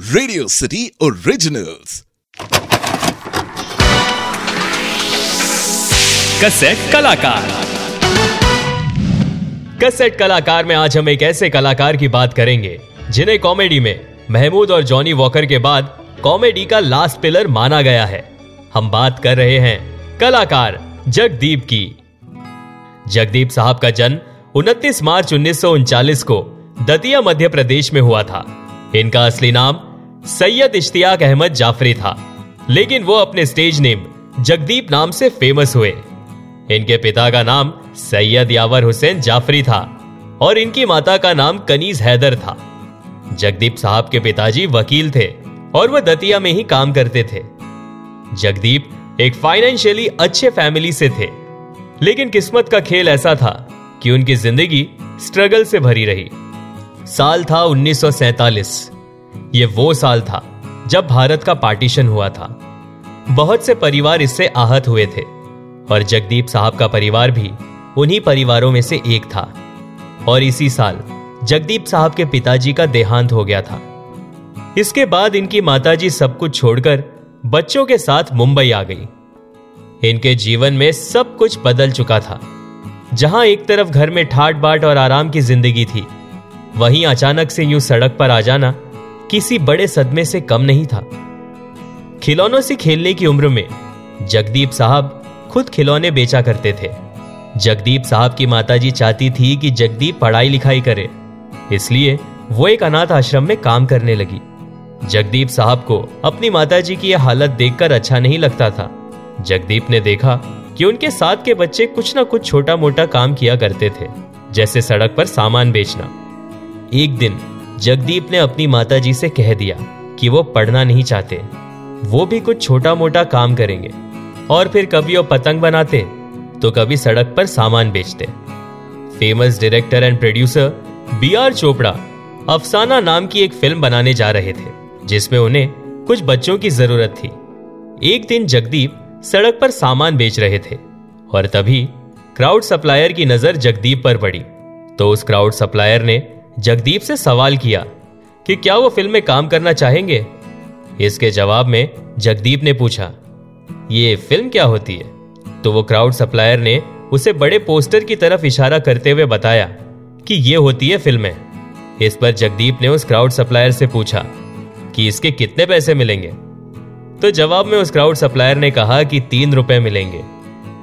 Radio city originals cassette कलाकार। Cassette कलाकार में आज हम एक ऐसे कलाकार की बात करेंगे, जिन्हें कॉमेडी में महमूद और जॉनी वॉकर के बाद कॉमेडी का लास्ट पिलर माना गया है। हम बात कर रहे हैं कलाकार जगदीप की। जगदीप साहब का जन्म 29 मार्च उन्नीस को दतिया मध्य प्रदेश में हुआ था। इनका असली नाम सैयद इश्तियाक अहमद जाफरी था, लेकिन वो अपने स्टेज नेम जगदीप नाम से फ़ेमस हुए। इनके पिता का नाम सैयद यावर हुसैन जाफरी था और इनकी माता का नाम कनीज हैदर था। जगदीप साहब के पिताजी वकील थे और वह दतिया में ही काम करते थे। जगदीप एक फाइनेंशियली अच्छे फैमिली से थे, लेकिन किस्मत का खेल ऐसा था कि उनकी ज़िंदगी स्ट्रगल से भरी रही। साल था 1947 ये वो साल था, जब भारत का पार्टीशन हुआ था। बहुत से परिवार इससे आहत हुए थे, और जगदीप साहब का परिवार भी उन्हीं परिवारों में से एक था। और इसी साल जगदीप साहब के पिताजी का देहांत हो गया था। इसके बाद इनकी माताजी सब कुछ छोड़कर बच्चों के साथ मुंबई आ गई। इनके जीवन में सब कुछ बदल चुका था। जहाँ एक तरफ़ घर में ठाट बाट और आराम की ज़िंदगी थी, वहीं अचानक से यूँ सड़क पर आ जाना किसी बड़े सदमे से कम नहीं था। खिलौनों से खेलने की उम्र में जगदीप साहब खुद खिलौने बेचा करते थे। जगदीप साहब की माताजी चाहती थी कि जगदीप पढ़ाई लिखाई करे, इसलिए वो एक अनाथ आश्रम में काम करने लगी। जगदीप साहब को अपनी माताजी की यह हालत देखकर अच्छा नहीं लगता था। जगदीप ने देखा कि उनके साथ के बच्चे कुछ ना कुछ छोटा मोटा काम किया करते थे, जैसे सड़क पर सामान बेचना। एक दिन जगदीप ने अपनी माताजी से कह दिया कि वो पढ़ना नहीं चाहते। वो भी कुछ छोटा मोटा काम करेंगे। और फिर कभी वो पतंग बनाते तो कभी सड़क पर सामान बेचते। Famous director and producer B R Chopra Afsana नाम की एक फ़िल्म बनाने जा रहे थे, जिसमें उन्हें कुछ बच्चों की ज़रूरत थी। एक दिन जगदीप सड़क पर सामान बेच रहे थे, और तभी क्राउड सप्लायर की नज़र जगदीप पर पड़ी। तो उस क्राउड सप्लायर ने जगदीप से सवाल किया कि क्या वो फ़िल्म में काम करना चाहेंगे? इसके जवाब में जगदीप ने पूछा, ये फ़िल्म क्या होती है? तो वो क्राउड सप्लायर ने उसे बड़े पोस्टर की तरफ़ इशारा करते हुए बताया कि ये होती है फ़िल्में। इस पर जगदीप ने उस क्राउड सप्लायर से पूछा कि इसके कितने पैसे मिलेंगे? तो जवाब में उस क्राउड सप्लायर ने कहा कि तीन रुपए मिलेंगे।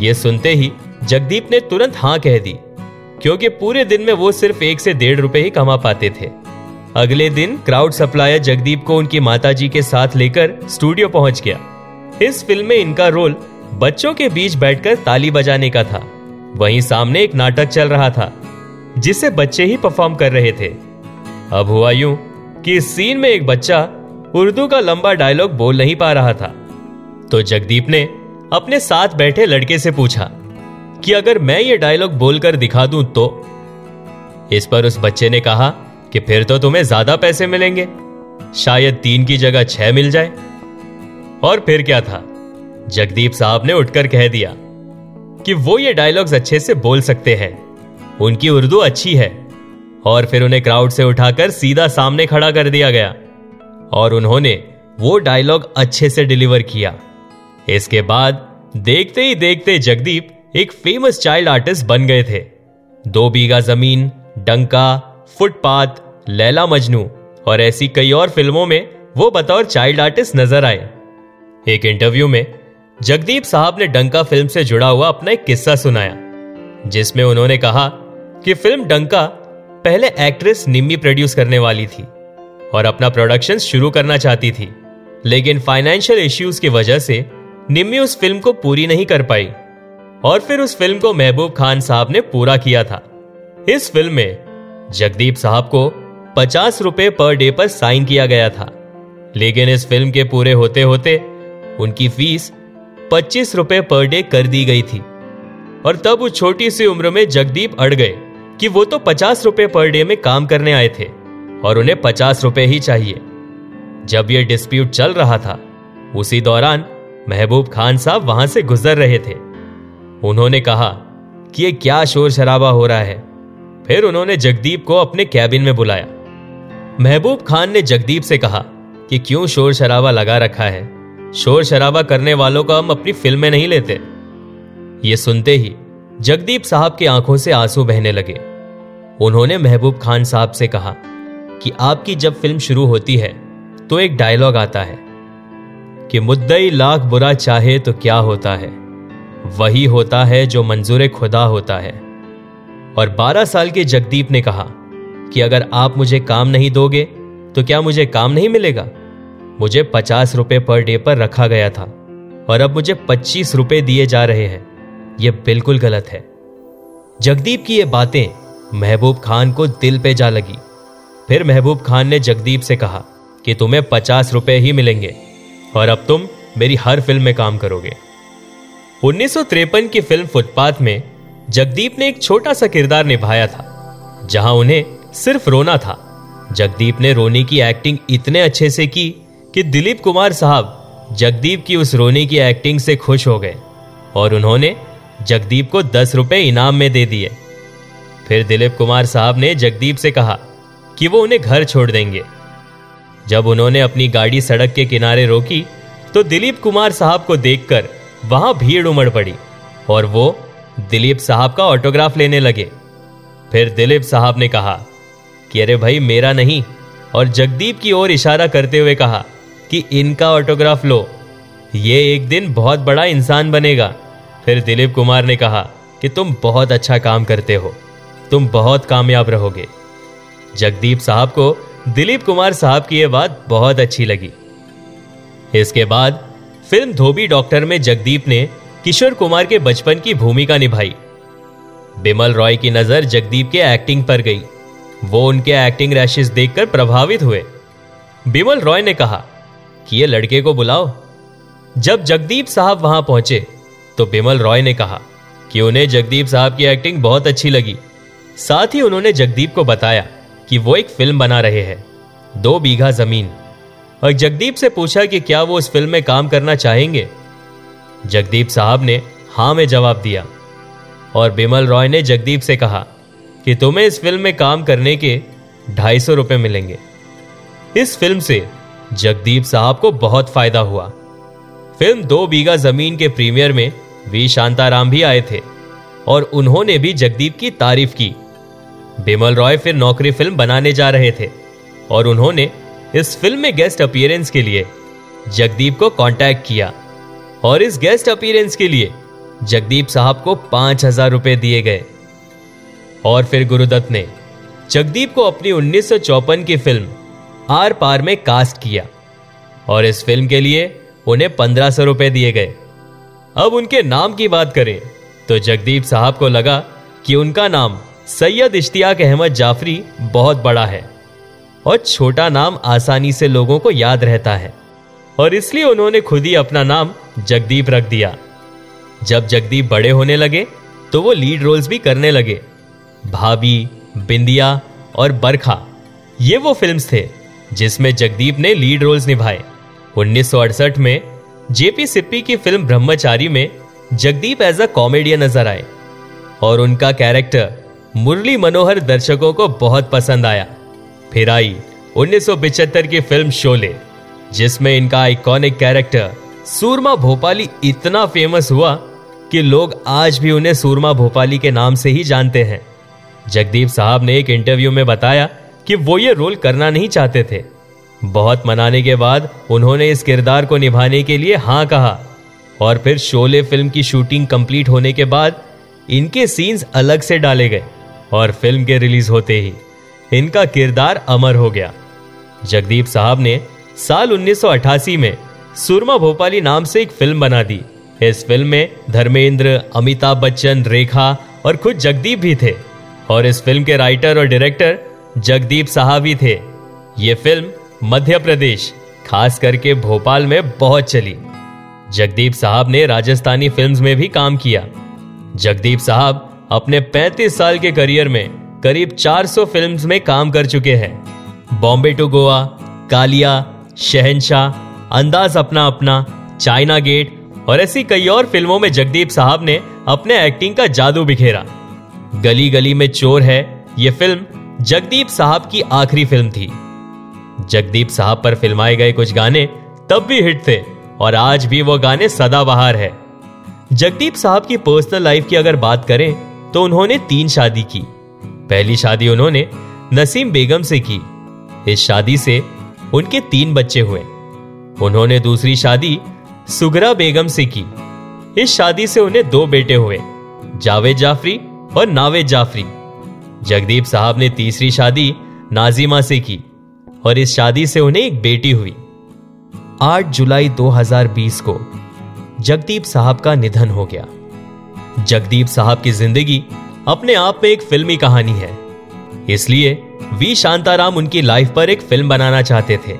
ये सुनते ही जगदीप ने तुरंत हाँ कह दी क्योंकि पूरे दिन में वो सिर्फ़ एक से डेढ़ रुपए ही कमा पाते थे। अगले दिन, क्राउड सप्लायर जगदीप को उनकी माताजी के साथ लेकर स्टूडियो पहुँच गया। इस फ़िल्म में इनका रोल बच्चों के बीच बैठकर ताली बजाने का था। वहीं सामने एक नाटक चल रहा था, जिसे बच्चे ही परफॉर्म कर रहे थे। अब हुआ यूँ कि इस सीन में एक बच्चा उर्दू का लंबा डायलॉग बोल नहीं पा रहा था। तो जगदीप ने अपने साथ बैठे लड़के से पूछा कि अगर मैं ये डायलॉग बोलकर दिखा दूँ तो? इस पर उस बच्चे ने कहा कि फिर तो तुम्हें ज़्यादा पैसे मिलेंगे। शायद तीन की जगह छह मिल जाए। और फिर क्या था? जगदीप साहब ने उठकर कह दिया कि वो ये डायलॉग्स अच्छे से बोल सकते हैं। उनकी उर्दू अच्छी है। और फिर उन्हें क्राउड से उठाकर सीधा सामने खड़ा कर दिया गया। और उन्होंने वो डायलॉग अच्छे से डिलीवर किया। इसके बाद देखते ही देखते जगदीप एक फ़ेमस चाइल्ड आर्टिस्ट बन गए थे। दो बीघा ज़मीन, डंका, फुटपाथ, लैला मजनू और ऐसी कई और फ़िल्मों में वो बतौर चाइल्ड आर्टिस्ट नज़र आए। एक इंटरव्यू में जगदीप साहब ने डंका फ़िल्म से जुड़ा हुआ अपना एक किस्सा सुनाया, जिसमें उन्होंने कहा कि फ़िल्म डंका पहले एक्ट्रेस निम्मी प्रोड्यूस करने वाली थी और अपना प्रोडक्शन शुरू करना चाहती थी, लेकिन फाइनेंशियल इश्यूज़ की वजह से निम्मी उस फ़िल्म को पूरी नहीं कर पाई। और फिर उस फ़िल्म को महबूब खान साहब ने पूरा किया था। इस फ़िल्म में जगदीप साहब को पचास रुपए पर डे पर साइन किया गया था। लेकिन इस फ़िल्म के पूरे होते होते उनकी फ़ीस पच्चीस रुपए पर डे कर दी गई थी। और तब उस छोटी सी उम्र में जगदीप अड़ गए कि वो तो पचास रुपए पर डे में काम करने आए थे और उन्हें पचास रुपए ही चाहिए। जब यह डिस्प्यूट चल रहा था, उसी दौरान महबूब खान साहब वहाँ से गुजर रहे थे। उन्होंने कहा कि ये क्या शोर शराबा हो रहा है। फिर उन्होंने जगदीप को अपने कैबिन में बुलाया। महबूब खान ने जगदीप से कहा कि क्यों शोर शराबा लगा रखा है? शोर शराबा करने वालों को हम अपनी फ़िल्में नहीं लेते। ये सुनते ही जगदीप साहब की आँखों से आँसू बहने लगे। उन्होंने महबूब खान साहब से कहा कि आपकी जब फ़िल्म शुरू होती है तो एक डायलॉग आता है कि मुद्दई लाख बुरा चाहे तो क्या होता है। वही होता है जो मंजूर खुदा होता है। और 12 साल के जगदीप ने कहा कि अगर आप मुझे काम नहीं दोगे तो क्या मुझे काम नहीं मिलेगा? मुझे पचास रुपए पर डे पर रखा गया था, और अब मुझे पच्चीस रुपए दिए जा रहे हैं। यह बिल्कुल गलत है। जगदीप की ये बातें महबूब खान को दिल पे जा लगी। फिर महबूब खान ने जगदीप से कहा कि तुम्हें पचास रुपए ही मिलेंगे, और अब तुम मेरी हर फ़िल्म में काम करोगे। उन्नीस की फ़िल्म फुटपाथ में जगदीप ने एक छोटा सा किरदार निभाया था, जहाँ उन्हें सिर्फ़ रोना था। जगदीप ने रोने की एक्टिंग इतने अच्छे से की कि दिलीप कुमार साहब जगदीप की उस रोने की एक्टिंग से खुश हो गए और उन्होंने जगदीप को दस रुपए इनाम में दे दिए। फिर दिलीप कुमार साहब ने जगदीप से कहा कि वो उन्हें घर छोड़ देंगे। जब उन्होंने अपनी गाड़ी सड़क के किनारे रोकी तो दिलीप कुमार साहब को देखकर वहाँ भीड़ उमड़ पड़ी और वो दिलीप साहब का ऑटोग्राफ लेने लगे। फिर दिलीप साहब ने कहा कि अरे भाई, मेरा नहीं, और जगदीप की ओर इशारा करते हुए कहा कि इनका ऑटोग्राफ लो, ये एक दिन बहुत बड़ा इंसान बनेगा। फिर दिलीप कुमार ने कहा कि तुम बहुत अच्छा काम करते हो, तुम बहुत कामयाब रहोगे। जगदीप साहब को दिलीप कुमार साहब की यह बात बहुत अच्छी लगी। इसके बाद फ़िल्म धोबी डॉक्टर में जगदीप ने किशोर कुमार के बचपन की भूमिका निभाई। बिमल रॉय की नज़र जगदीप के एक्टिंग पर गई। वो उनके एक्टिंग रैशेस देखकर प्रभावित हुए। बिमल रॉय ने कहा, कि ये लड़के को बुलाओ। जब जगदीप साहब वहाँ पहुँचे तो बिमल रॉय ने कहा कि उन्हें जगदीप साहब की एक्टिंग बहुत अच्छी लगी। साथ ही उन्होंने जगदीप को बताया कि वो एक फ़िल्म बना रहे हैं, दो बीघा ज़मीन। और जगदीप से पूछा कि क्या वो इस फ़िल्म में काम करना चाहेंगे? जगदीप साहब ने हाँ में जवाब दिया और बिमल रॉय ने जगदीप से कहा कि तुम्हें इस फ़िल्म में काम करने के ढाई सौ रुपए मिलेंगे। इस फ़िल्म से जगदीप साहब को बहुत फ़ायदा हुआ। फ़िल्म दो बीघा ज़मीन के प्रीमियर में वी शांताराम भी आए थे और उन्होंने भी जगदीप की तारीफ़ की। बिमल रॉय फिर नौकरी फ़िल्म बनाने जा रहे थे और उन्होंने इस फ़िल्म में गेस्ट अपीयरेंस के लिए जगदीप को कांटेक्ट किया और इस गेस्ट अपीयरेंस के लिए जगदीप साहब को पाँच हज़ार रुपए दिए गए। और फिर गुरुदत्त ने जगदीप को अपनी उन्नीस की फ़िल्म आर पार में कास्ट किया और इस फ़िल्म के लिए उन्हें पंद्रह सौ रुपए दिए गए। अब उनके नाम की बात करें तो जगदीप साहब को लगा कि उनका नाम सैयद इश्तियाक अहमद जाफरी बहुत बड़ा है। और छोटा नाम आसानी से लोगों को याद रहता है। और इसलिए उन्होंने खुद ही अपना नाम जगदीप रख दिया। जब जगदीप बड़े होने लगे तो वो लीड रोल्स भी करने लगे। भाभी, बिंदिया और बरखा, ये वो फिल्म्स थे जिसमें जगदीप ने लीड रोल्स निभाए। उन्नीस सौ अड़सठ में जेपी सिप्पी की फ़िल्म ब्रह्मचारी में जगदीप एज अ कॉमेडियन नज़र आए। और उनका कैरेक्टर मुरली मनोहर दर्शकों को बहुत पसंद आया। फिर आई उन्नीस की फ़िल्म शोले, जिसमें इनका आइकॉनिक कैरेक्टर सूरमा भोपाली इतना फ़ेमस हुआ कि लोग आज भी उन्हें सूरमा भोपाली के नाम से ही जानते हैं। जगदीप साहब ने एक इंटरव्यू में बताया कि वो ये रोल करना नहीं चाहते थे। बहुत मनाने के बाद उन्होंने इस किरदार को निभाने के लिए हाँ कहा और फिर शोले फ़िल्म की शूटिंग कंप्लीट होने के बाद इनके सीन्स अलग से डाले गए और फ़िल्म के रिलीज़ होते ही। इनका किरदार अमर हो गया। जगदीप साहब ने साल 1988 में सुरमा भोपाली नाम से एक फ़िल्म बना दी। इस फ़िल्म में धर्मेंद्र, अमिताभ बच्चन, रेखा और खुद जगदीप भी थे। और इस फ़िल्म के राइटर और डायरेक्टर जगदीप साहब ही थे। ये फ़िल्म मध्य प्रदेश, खास करके भोपाल में बहुत चली। जगदीप साहब ने राजस्थानी फिल्म्स में भी काम किया। जगदीप साहब अपने 35 साल के करियर में करीब 400 फिल्म्स में काम कर चुके हैं। बॉम्बे टू गोवा, कालिया शहनशाह अंदाज अपना अपना, चाइना गेट और ऐसी कई और फ़िल्मों में जगदीप साहब ने अपने एक्टिंग का जादू बिखेरा। गली गली में चोर है यह फ़िल्म जगदीप साहब की आखिरी फ़िल्म थी। जगदीप साहब पर फिल्माए गए कुछ गाने तब भी हिट थे और आज भी वो गाने सदाबहार है। जगदीप साहब की पर्सनल लाइफ की अगर बात करें तो उन्होंने तीन शादी की। पहली शादी उन्होंने नसीम बेगम से की। इस शादी से उनके तीन बच्चे हुए। उन्होंने दूसरी शादी सुगरा बेगम से की। इस शादी से उन्हें दो बेटे हुए, जावेद जाफरी और नावेद जाफरी। जगदीप साहब ने तीसरी शादी नाजिमा से की और इस शादी से उन्हें एक बेटी हुई। 8 जुलाई 2020 को जगदीप साहब का निधन हो गया। जगदीप साहब की ज़िंदगी अपने आप में एक फिल्मी कहानी है। इसलिए वी शांताराम उनकी लाइफ पर एक फ़िल्म बनाना चाहते थे।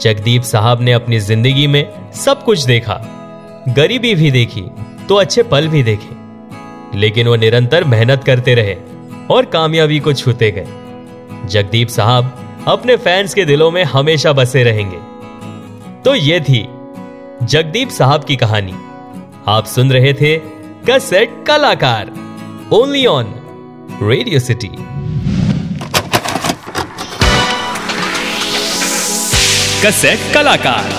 जगदीप साहब ने अपनी ज़िंदगी में सब कुछ देखा। गरीबी भी देखी तो अच्छे पल भी देखे। लेकिन वो निरंतर मेहनत करते रहे और कामयाबी को छूते गए। जगदीप साहब अपने फैंस के दिलों में हमेशा बसे रहेंगे। तो ये थी जगदीप साहब की कहानी। आप सुन रहे थे कसेट कलाकार। Only on radio city cassette कलाकार